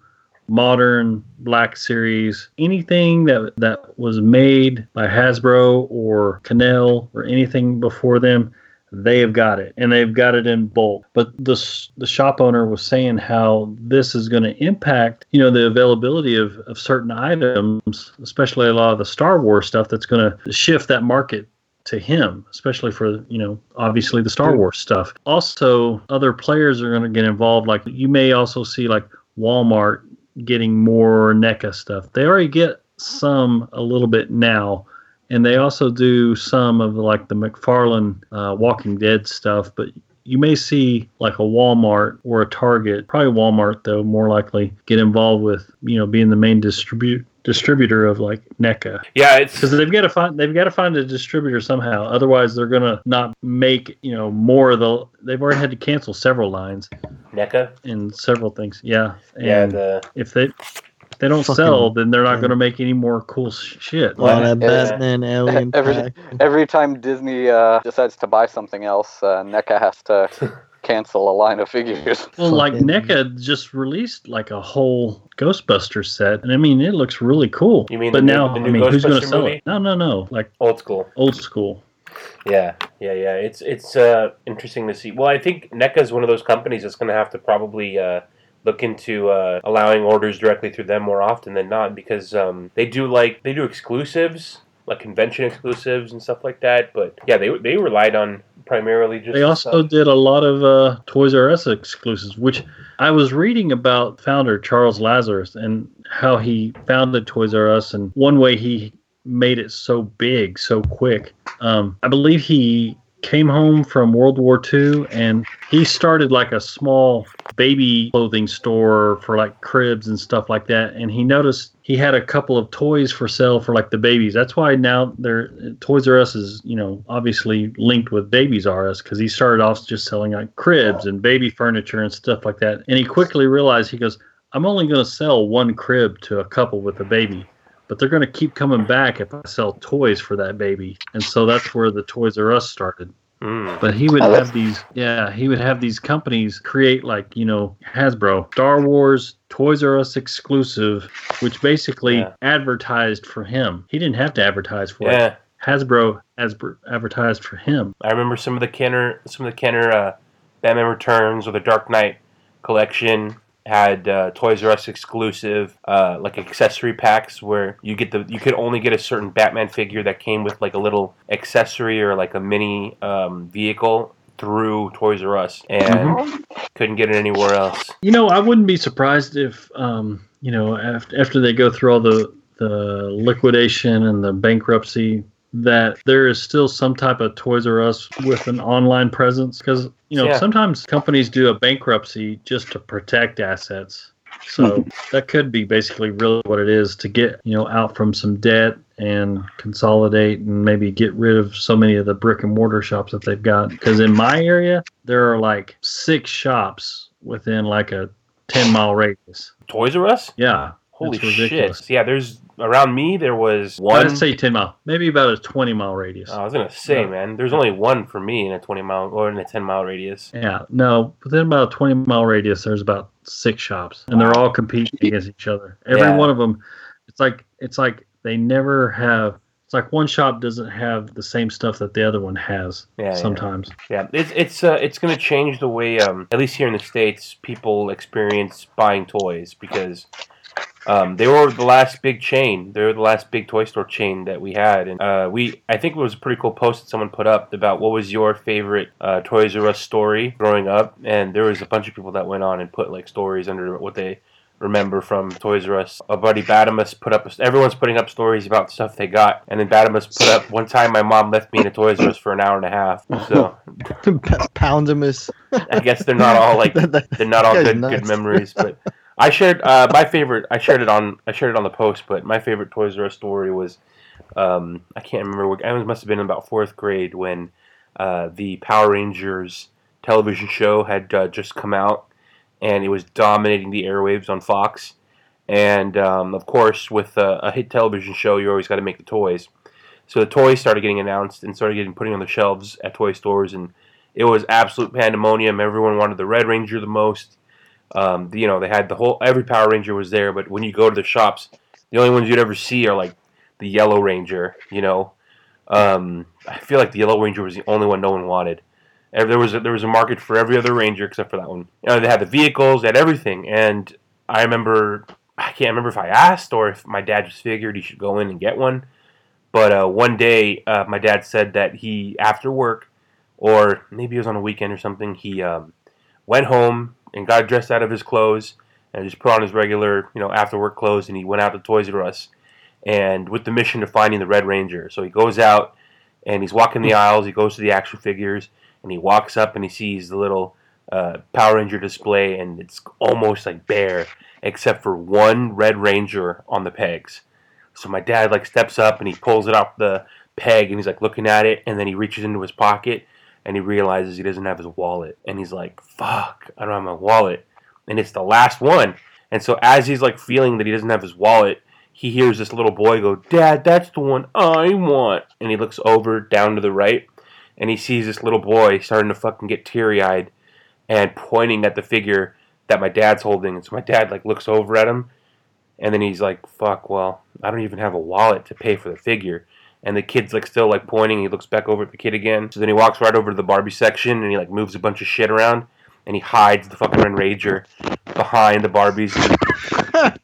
modern black series. Anything that that was made by hasbro or Kenner or anything before them they have got it and they've got it in bulk. But the the shop owner was saying how this is going to impact you know the availability of, of certain items especially a lot of the star wars stuff that's going to shift that market to him especially for you know obviously the star wars stuff. Also other players are going to get involved like you may also see like walmart getting more NECA stuff. They already get some a little bit now and they also do some of like the McFarlane uh, Walking Dead stuff. But you may see like a Walmart or a Target, probably Walmart though, more likely get involved with you know being the main distribute distributor of like NECA Yeah, it's because they've got to find they've got to find a distributor somehow. Otherwise, they're gonna not make you know more of the. They've already had to cancel several lines NECA. and several things. Yeah, and Yeah, the if they they don't Fucking- sell, then they're not gonna make any more cool shit. That Yeah. Batman alien Every- pack. Every time Disney uh, decides to buy something else, uh, NECA has to cancel a line of figures. Well, like Fucking- NECA just released like a whole Ghostbuster set, and I mean it looks really cool. You mean but the new- now the new I mean who's going to sell movie? it? No, no, no. Like old school. old school. Yeah, yeah, yeah. It's it's uh, interesting to see. Well, I think NECA is one of those companies that's going to have to probably uh, look into uh, allowing orders directly through them more often than not because um, they do like they do exclusives, like convention exclusives and stuff like that. But yeah, they they relied on primarily just. They also did a lot of uh, Toys R Us exclusives, which I was reading about founder Charles Lazarus and how he founded Toys R Us, and one way he made it so big so quick. Um, I believe he came home from World War II and he started like a small baby clothing store for like cribs and stuff like that. And he noticed he had a couple of toys for sale for like the babies. That's why now they're Toys R Us is you know obviously linked with Babies R Us because he started off just selling like cribs and baby furniture and stuff like that. And he quickly realized he goes, I'm only going to sell one crib to a couple with a baby but they're going to keep coming back if I sell toys for that baby. And so that's where the Toys R Us started. Mm. But he would Oh, have these, yeah, he would have these companies create like, you know, Hasbro, Star Wars, Toys R Us exclusive, which basically Yeah. advertised for him. He didn't have to advertise for it. Yeah, Hasbro has advertised for him. I remember some of the Kenner, some of the Kenner uh, Batman Returns or the Dark Knight collection had uh, Toys R Us exclusive uh, like accessory packs where you get the you could only get a certain Batman figure that came with like a little accessory or like a mini um, vehicle through Toys R Us and couldn't get it anywhere else. You know, I wouldn't be surprised if, um, you know, after, after they go through all the, the liquidation and the bankruptcy, that there is still some type of Toys R Us with an online presence. Because, you know, Yeah. sometimes companies do a bankruptcy just to protect assets. So hmm. that could be basically really what it is to get, you know, out from some debt and consolidate and maybe get rid of so many of the brick and mortar shops that they've got. Because in my area, there are like six shops within like a 10 mile radius. Toys R Us? Yeah. Holy shit! Yeah, there's around me there was one. I'd say 10 mile, maybe about a 20 mile radius. I was gonna say, Yeah. man, there's only one for me in a 20 mile or in a 10 mile radius. Yeah, no, within about a 20 mile radius, there's about six shops, and they're all competing against each other. Every Yeah. one of them, it's like it's like they never have. It's like one shop doesn't have the same stuff that the other one has. Yeah, yeah. sometimes. Yeah, it's it's uh, it's going to change the way, um, at least here in the states, people experience buying toys because um, they were the last big chain. They were the last big toy store chain that we had, and uh, we I think it was a pretty cool post that someone put up about what was your favorite uh, Toys R Us story growing up, and there was a bunch of people that went on and put like stories under what they remember from Toys R Us. Our buddy Badamus put up. Everyone's putting up stories about stuff they got, and then Badamus put up one time my mom left me in a Toys R Us for an hour and a half. So Poundamus. I guess they're not all like they're not all good nuts. good memories, but I shared uh, my favorite. I shared it on. I shared it on the post. But my favorite Toys R Us story was, um, I can't remember. What, I must have been in about fourth grade when uh, the Power Rangers television show had uh, just come out, and it was dominating the airwaves on Fox. And um, of course, with a, a hit television show, you always got to make the toys. So the toys started getting announced and started getting putting on the shelves at toy stores, and it was absolute pandemonium. Everyone wanted the Red Ranger the most. Um, you know, they had the whole every Power Ranger was there, but when you go to the shops, the only ones you'd ever see are like the Yellow Ranger. You know, um, I feel like the Yellow Ranger was the only one no one wanted. There was a, there was a market for every other Ranger except for that one. You know, they had the vehicles, they had everything, and I remember I can't remember if I asked or if my dad just figured he should go in and get one. But uh, one day, uh, my dad said that he, after work, or maybe it was on a weekend or something, he um, went home and got dressed out of his clothes and just put on his regular, you know, after work clothes, and he went out to Toys R Us, and with the mission of finding the Red Ranger. So he goes out and he's walking the aisles. He goes to the action figures and he walks up and he sees the little uh, Power Ranger display, and it's almost like bare, except for one Red Ranger on the pegs. So my dad like steps up and he pulls it off the peg and he's like looking at it, and then he reaches into his pocket and he realizes he doesn't have his wallet, and he's like, "Fuck, I don't have my wallet," and it's the last one. And so as he's like feeling that he doesn't have his wallet, he hears this little boy go, "Dad, that's the one I want," and he looks over down to the right, and he sees this little boy starting to fucking get teary eyed and pointing at the figure that my dad's holding. And so my dad like looks over at him, and then he's like, "Fuck, well, I don't even have a wallet to pay for the figure." And the kid's like still like pointing. He looks back over at the kid again. So then he walks right over to the Barbie section and he like moves a bunch of shit around and he hides the fucking Red Ranger behind the Barbies,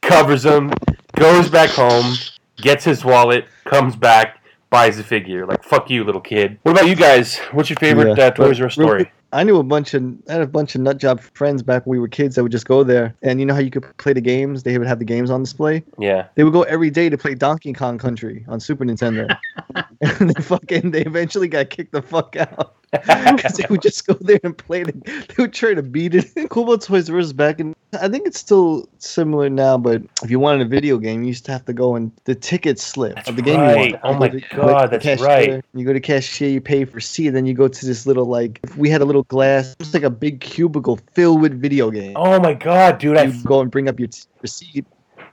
covers them, goes back home, gets his wallet, comes back, buys the figure. Like fuck you, little kid. What about you guys? What's your favorite Yeah, uh, Toys R Us story? I knew a bunch of I had a bunch of nut job friends back when we were kids that would just go there, and you know how you could play the games. They would have the games on display. Yeah. They would go every day to play Donkey Kong Country on Super Nintendo, and they fucking they eventually got kicked the fuck out because they would just go there and play it. They would try to beat it. cool about Toys R Us back in I think it's still similar now, but if you wanted a video game, you used to have to go and the ticket slip of the game right. you want. Oh You my go to- God, go that's right. You go to cashier, you pay for C, and then you go to this little like we had a little glass, just like a big cubicle filled with video games. Oh my god, dude! I You go and bring up your t- receipt,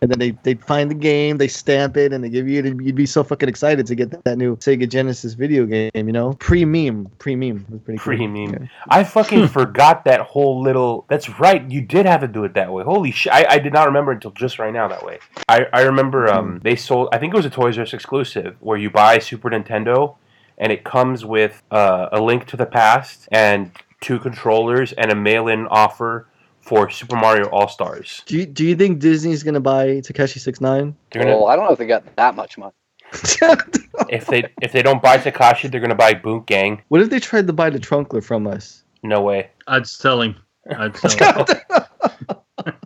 and then they they find the game, they stamp it, and they give you you'd be so fucking excited to get that, that new Sega Genesis video game. You know, pre meme, pre meme was pretty. Pre-meme. I fucking forgot that whole little. That's right. You did have to do it that way. Holy shit! I, I did not remember until just right now that way. I, I remember um they sold. I think it was a Toys R Us exclusive where you buy Super Nintendo, and it comes with uh, a link to the past and two controllers and a mail-in offer for Super Mario All Stars. Do you, do you think Disney's gonna buy Tekashi Six Nine? They're gonna Well, I don't know if they got that much money. if they if they don't buy Tekashi, they're gonna buy Boot Gang. What if they tried to buy the Trunkler from us? No way. I'd sell him. I'd sell him.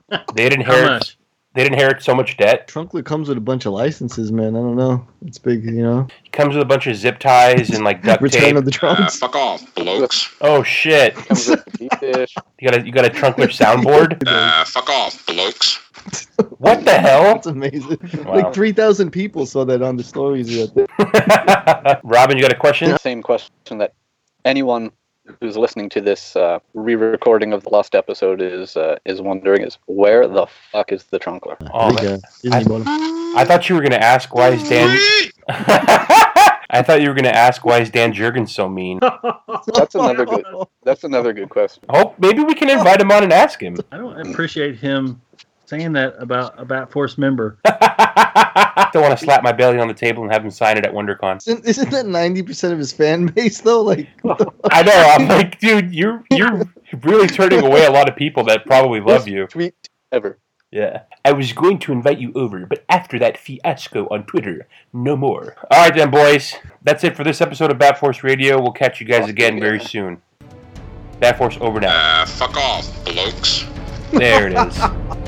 They'd How inherit. Much? They'd inherit so much debt. Trunkler comes with a bunch of licenses, man. I don't know. It's big, you know. He comes with a bunch of zip ties and like duct Return tape. of the Trunks. fuck off, blokes. Oh shit! Comes with a deep dish. You got a you got a trunkler soundboard. Uh, fuck off, blokes. What the hell? That's amazing. Wow. Like three thousand people saw that on the stories. the other day. Robin, you got a question? Same question that anyone who's listening to this uh, re-recording of the last episode is uh, is wondering is where the fuck is the trunkler? Oh, There you man. go. Disney bought 'em. I thought you were gonna ask why is Dan. I thought you were gonna ask why is Dan Jurgens so mean. That's another good. That's another good question. Oh, maybe we can invite him on and ask him. I don't appreciate him saying that about a Bat Force member. I don't want to slap my belly on the table and have him sign it at WonderCon. Isn't, isn't that ninety percent of his fan base though? Like, I know. I'm like, dude, you're you're really turning away a lot of people that probably love you. Tweet ever. Yeah. I was going to invite you over, but after that fiasco on Twitter, no more. All right, then, boys. That's it for this episode of Bat Force Radio. We'll catch you guys again very soon. Bat Force over now. Uh, fuck off, blokes. There it is.